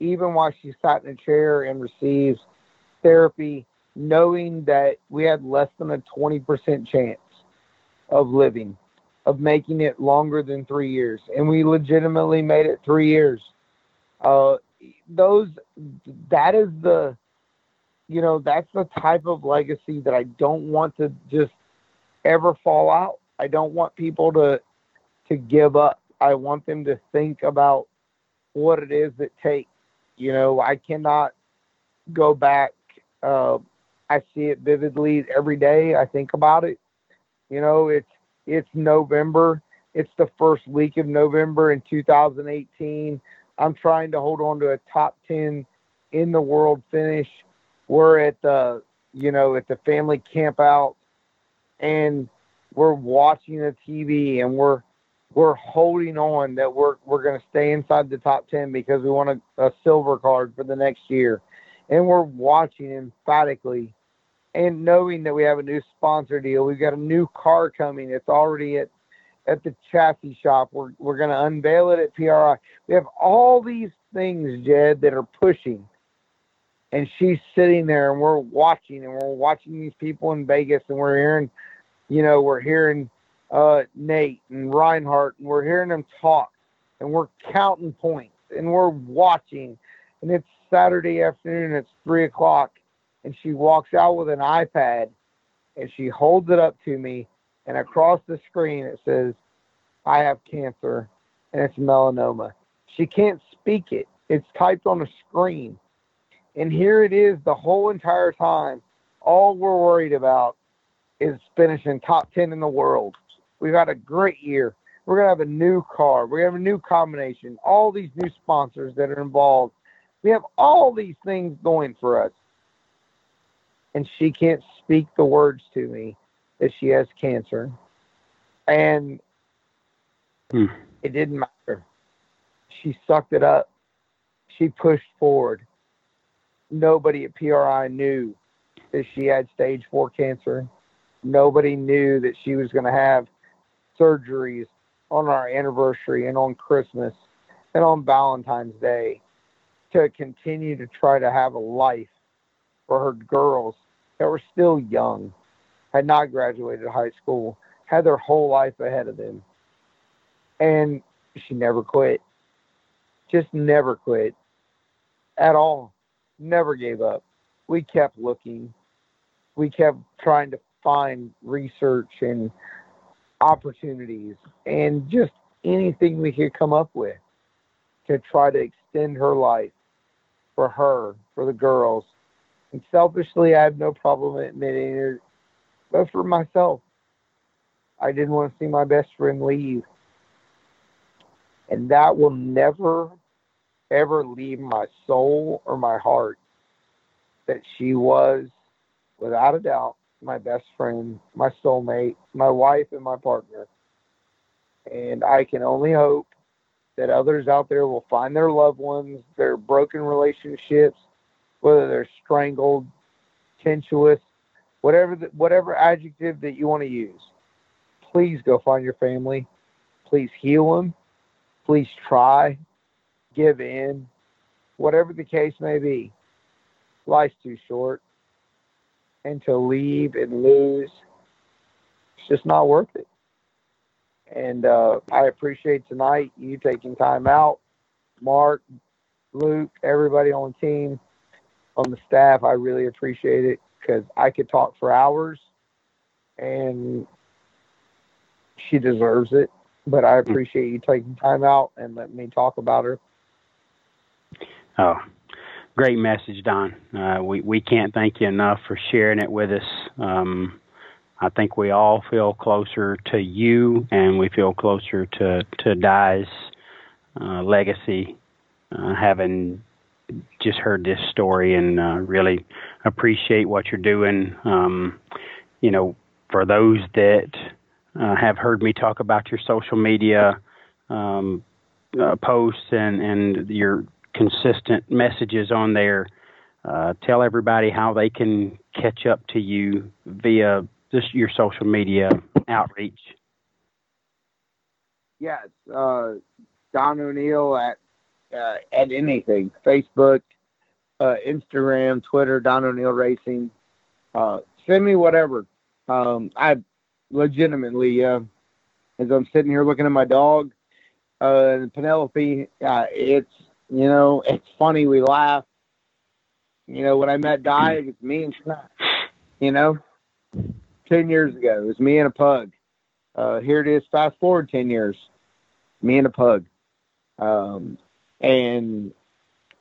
Even while she sat in a chair and receives therapy, knowing that we had less than a 20% chance of living, of making it longer than three years. And we legitimately made it three years. Uh, those, that is the, you know, that's the type of legacy that I don't want to just ever fall out. I don't want people to, to give up. I want them to think about what it is that takes you know, I cannot go back. Uh, I see it vividly every day. I think about it. You know, it's it's November. It's the first week of November in 2018. I'm trying to hold on to a top 10 in the world finish. We're at the, you know, at the family camp out and we're watching the TV and we're we're holding on that we're we're going to stay inside the top 10 because we want a, a silver card for the next year and we're watching emphatically and knowing that we have a new sponsor deal we've got a new car coming. It's already at at the chassis shop. We're we're going to unveil it at PRI we have all these things Jed that are pushing. And she's sitting there and we're watching and we're watching these people in Vegas and we're hearing you know we're hearing uh, Nate and Reinhardt, and we're hearing them talk, and we're counting points, and we're watching, and it's Saturday afternoon, it's three o'clock, and she walks out with an iPad, and she holds it up to me, and across the screen it says, "I have cancer, and it's melanoma." She can't speak it; it's typed on a screen, and here it is the whole entire time. All we're worried about is finishing top 10 in the world. We've had a great year. We're going to have a new car. We have a new combination, all these new sponsors that are involved. We have all these things going for us. And she can't speak the words to me that she has cancer. And hmm. it didn't matter. She sucked it up. She pushed forward. Nobody at PRI knew that she had stage four cancer. Nobody knew that she was going to have surgeries on our anniversary and on Christmas and on Valentine's Day to continue to try to have a life for her girls that were still young, had not graduated high school, had their whole life ahead of them. And she never quit. Just never quit at all. Never gave up. We kept looking. We kept trying to find research and opportunities and just anything we could come up with to try to extend her life for her, for the girls. And selfishly, I have no problem admitting it, but for myself, I didn't want to see my best friend leave. And that will never, ever leave my soul or my heart that she was, without a doubt, my best friend, my soulmate, my wife, and my partner. And I can only hope that others out there will find their loved ones, their broken relationships, whether they're strangled, tenuous, whatever the, whatever adjective that you want to use. Please go find your family. Please heal them. Please try, give in, whatever the case may be. Life's too short, and to leave and lose, it's just not worth it. And uh, I appreciate tonight you taking time out, Mark, Luke, everybody on the team, on the staff. I really appreciate it because I could talk for hours, and she deserves it. But I appreciate you taking time out and letting me talk about her. Oh, great message, Don. Uh, we we can't thank you enough for sharing it with us. Um, I think we all feel closer to you, and we feel closer to to Di's uh, legacy, uh, having just heard this story, and uh, really appreciate what you're doing. Um, you know, for those that uh, have heard me talk about your social media um, uh, posts and and your consistent messages on there. Uh, tell everybody how they can catch up to you via just your social media outreach. Yes, uh, Don O'Neal at uh, at anything Facebook, uh, Instagram, Twitter, Don O'Neal Racing. Uh, send me whatever. Um, I legitimately, uh, as I'm sitting here looking at my dog, uh, Penelope, uh, it's you know it's funny. We laugh. You know when I met Di, it was me and Scott. You know, 10 years ago. It was me and a pug. Here it is, fast forward 10 years, me and a pug. Um, and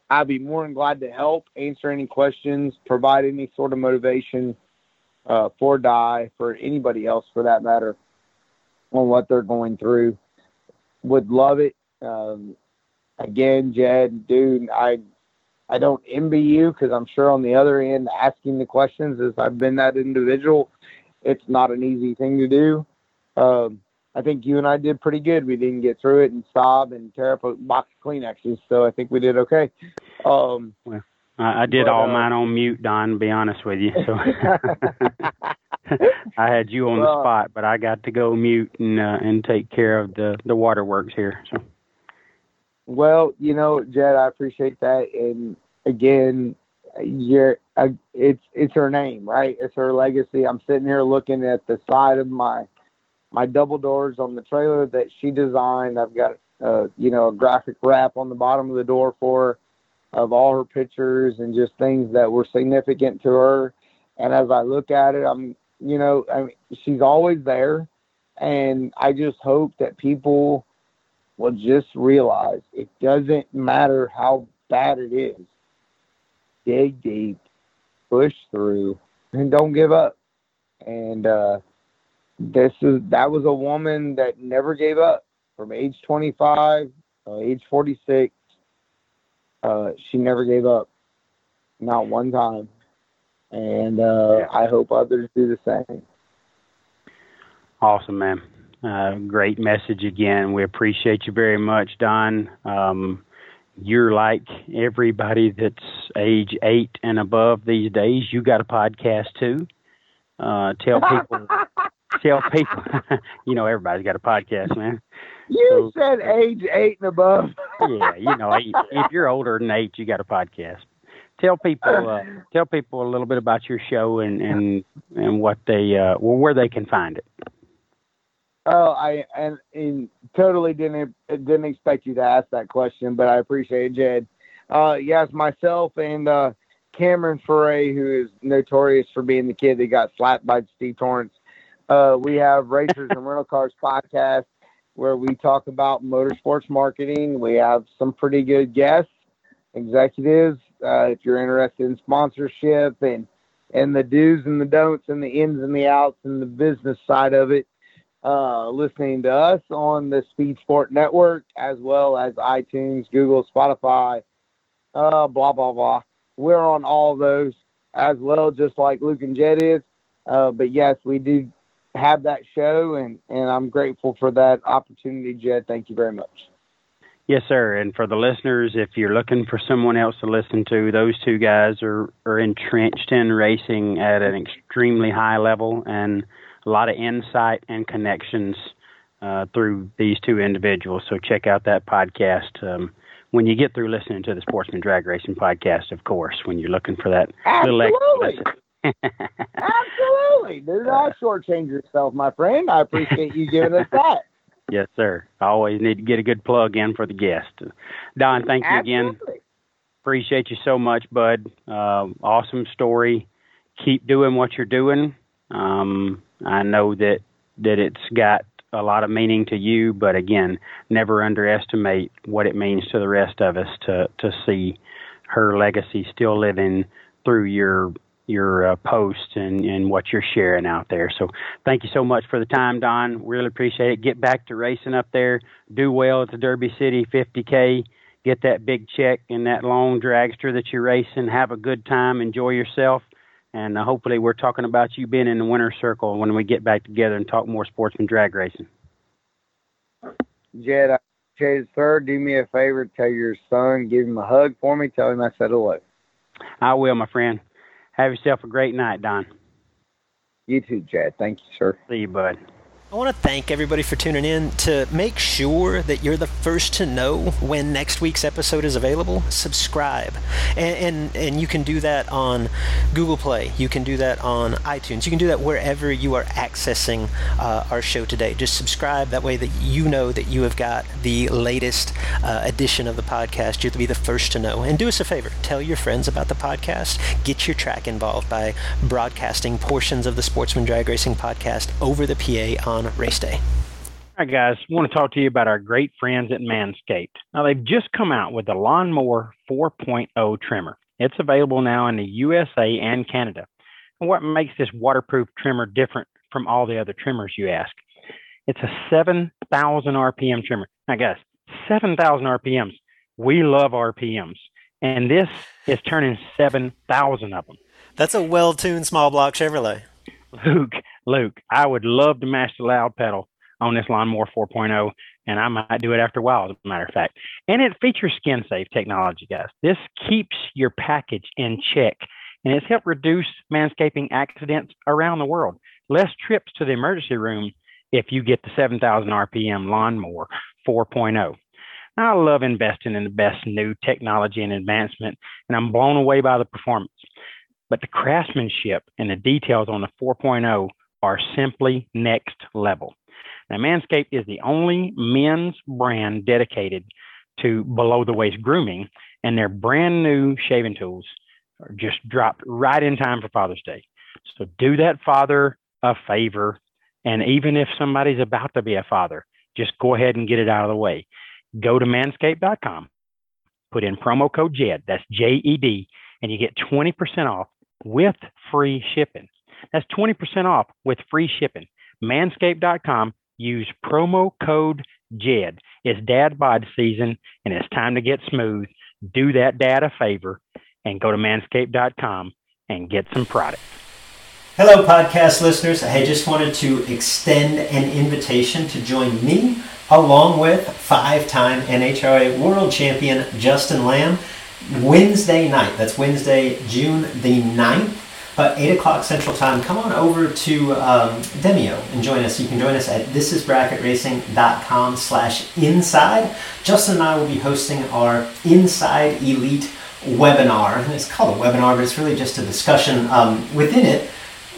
I'd be more than glad to help, answer any questions, provide any sort of motivation uh, for Di, for anybody else for that matter, on what they're going through. Would love it. Um, again, Jed, dude, I I don't envy you because I'm sure on the other end, asking the questions as I've been that individual it's not an easy thing to do. Um, I think you and I did pretty good. We didn't get through it and sob and tear up a box of Kleenexes, so I think we did okay. Um, well, I, I did but, all uh, mine on mute, Don. To be honest with you, so I had you on well, the spot, but I got to go mute and uh, and take care of the the waterworks here. So. Well, you know, Jed, I appreciate that, and again, you're uh, it's it's her name, right? It's her legacy. I'm sitting here looking at the side of my my double doors on the trailer that she designed. I've got uh, you know a graphic wrap on the bottom of the door for her of all her pictures and just things that were significant to her. And as I look at it, I'm you know I mean, she's always there, and I just hope that people will just realize it doesn't matter how bad it is dig deep, push through, and don't give up. And uh, this is that was a woman that never gave up from age 25, uh, age 46. Uh, she never gave up, not one time. And uh, yeah. I hope others do the same. Awesome, man. Uh, great message again. We appreciate you very much, Don. Um, you're like everybody that's age eight and above these days. You got a podcast too. Uh, tell people, tell people, you know, everybody's got a podcast, man. You so, said age eight and above. yeah, you know, if you're older than eight, you got a podcast. Tell people, uh, tell people a little bit about your show and and and what they, uh, well, where they can find it. Oh, I and, and totally didn't didn't expect you to ask that question, but I appreciate it, Jed. Uh, yes, myself and uh, Cameron Foray, who is notorious for being the kid that got slapped by Steve Torrence. Uh, we have Racers and Rental Cars podcast where we talk about motorsports marketing. We have some pretty good guests, executives. Uh, if you're interested in sponsorship and and the do's and the don'ts and the ins and the outs and the business side of it, uh, listening to us on the Speed Sport Network as well as iTunes, Google, Spotify, uh, blah blah blah. We're on all those as well, just like Luke and Jed is. Uh, but yes, we do have that show, and and I'm grateful for that opportunity, Jed. Thank you very much. Yes, sir. And for the listeners, if you're looking for someone else to listen to, those two guys are, are entrenched in racing at an extremely high level and a lot of insight and connections uh, through these two individuals. So check out that podcast um, when you get through listening to the Sportsman Drag Racing podcast, of course, when you're looking for that Absolutely. Absolutely. Do not shortchange yourself, my friend. I appreciate you giving us that. Yes, sir. I always need to get a good plug in for the guest. Don, thank you Absolutely. again. Appreciate you so much, bud. Uh, awesome story. Keep doing what you're doing. Um, I know that that it's got a lot of meaning to you, but again, never underestimate what it means to the rest of us to to see her legacy still living through your your uh, post and, and what you're sharing out there. So thank you so much for the time, Don. Really appreciate it. Get back to racing up there. Do well at the Derby City 50K. Get that big check in that long dragster that you're racing. Have a good time. Enjoy yourself. And uh, hopefully, we're talking about you being in the winner's circle when we get back together and talk more sportsman drag racing. Jed, I appreciate it, sir. Do me a favor. Tell your son, give him a hug for me. Tell him I said hello. I will, my friend. Have yourself a great night, Don. You too, Chad. Thank you, sir. See you, bud. I want to thank everybody for tuning in. To make sure that you're the first to know when next week's episode is available, subscribe. And, and, and you can do that on Google Play. You can do that on iTunes. You can do that wherever you are accessing uh, our show today. Just subscribe. That way that you know that you have got the latest uh, edition of the podcast. You'll be the first to know. And do us a favor. Tell your friends about the podcast. Get your track involved by broadcasting portions of the Sportsman Drag Racing podcast over the PA on race day. All right, guys, I want to talk to you about our great friends at Manscaped. Now, they've just come out with the Lawnmower 4.0 trimmer. It's available now in the USA and Canada. And what makes this waterproof trimmer different from all the other trimmers, you ask? It's a 7,000 RPM trimmer. Now, guys, 7,000 RPMs. We love RPMs. And this is turning 7,000 of them. That's a well tuned small block Chevrolet. Luke, Luke, I would love to match the loud pedal on this Lawnmower 4.0, and I might do it after a while, as a matter of fact. And it features skin safe technology, guys. This keeps your package in check, and it's helped reduce manscaping accidents around the world. Less trips to the emergency room if you get the 7,000 RPM Lawnmower 4.0. I love investing in the best new technology and advancement, and I'm blown away by the performance. But the craftsmanship and the details on the 4.0 are simply next level. Now, Manscaped is the only men's brand dedicated to below the waist grooming, and their brand new shaving tools are just dropped right in time for Father's Day. So do that father a favor. And even if somebody's about to be a father, just go ahead and get it out of the way. Go to manscaped.com, put in promo code JED, that's J E D, and you get 20% off with free shipping. That's 20% off with free shipping. Manscaped.com, use promo code JED. It's dad bod season and it's time to get smooth. Do that dad a favor and go to manscaped.com and get some product. Hello, podcast listeners. I just wanted to extend an invitation to join me along with five time NHRA world champion Justin Lamb Wednesday night. That's Wednesday, June the 9th, but 8 o'clock Central Time. Come on over to um, Demio and join us. You can join us at thisisbracketracing.com slash inside. Justin and I will be hosting our Inside Elite webinar. And it's called a webinar, but it's really just a discussion. Um, within it,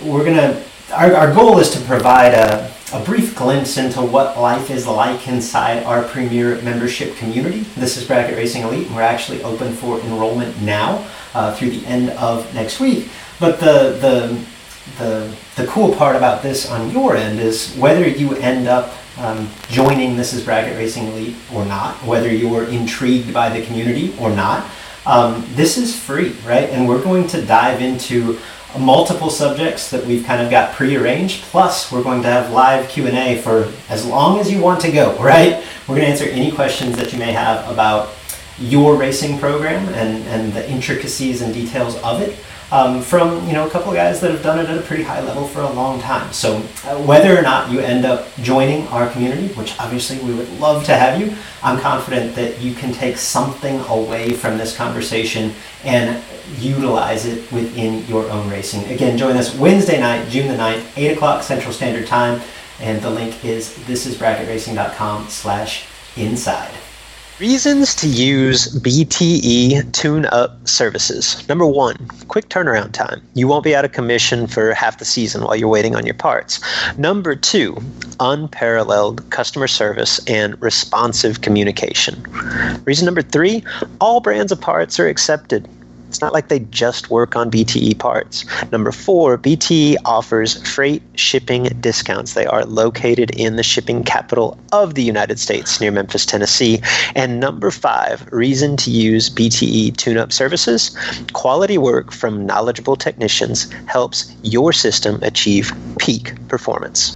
we're going to, our, our goal is to provide a, a brief glimpse into what life is like inside our premier membership community. This is Bracket Racing Elite, and we're actually open for enrollment now uh, through the end of next week. But the, the, the, the cool part about this on your end is whether you end up um, joining This is Bracket Racing Elite or not, whether you're intrigued by the community or not, um, this is free, right? And we're going to dive into multiple subjects that we've kind of got prearranged. Plus, we're going to have live Q&A for as long as you want to go, right? We're going to answer any questions that you may have about your racing program and, and the intricacies and details of it um, from you know a couple of guys that have done it at a pretty high level for a long time. So uh, whether or not you end up joining our community, which obviously we would love to have you, I'm confident that you can take something away from this conversation and utilize it within your own racing. Again, join us Wednesday night, June the 9th, 8 o'clock Central Standard Time, and the link is thisisbracketracing.com slash inside. Reasons to use BTE tune up services. Number one, quick turnaround time. You won't be out of commission for half the season while you're waiting on your parts. Number two, unparalleled customer service and responsive communication. Reason number three, all brands of parts are accepted. It's not like they just work on BTE parts. Number four, BTE offers freight shipping discounts. They are located in the shipping capital of the United States near Memphis, Tennessee. And number five, reason to use BTE tune up services quality work from knowledgeable technicians helps your system achieve peak performance.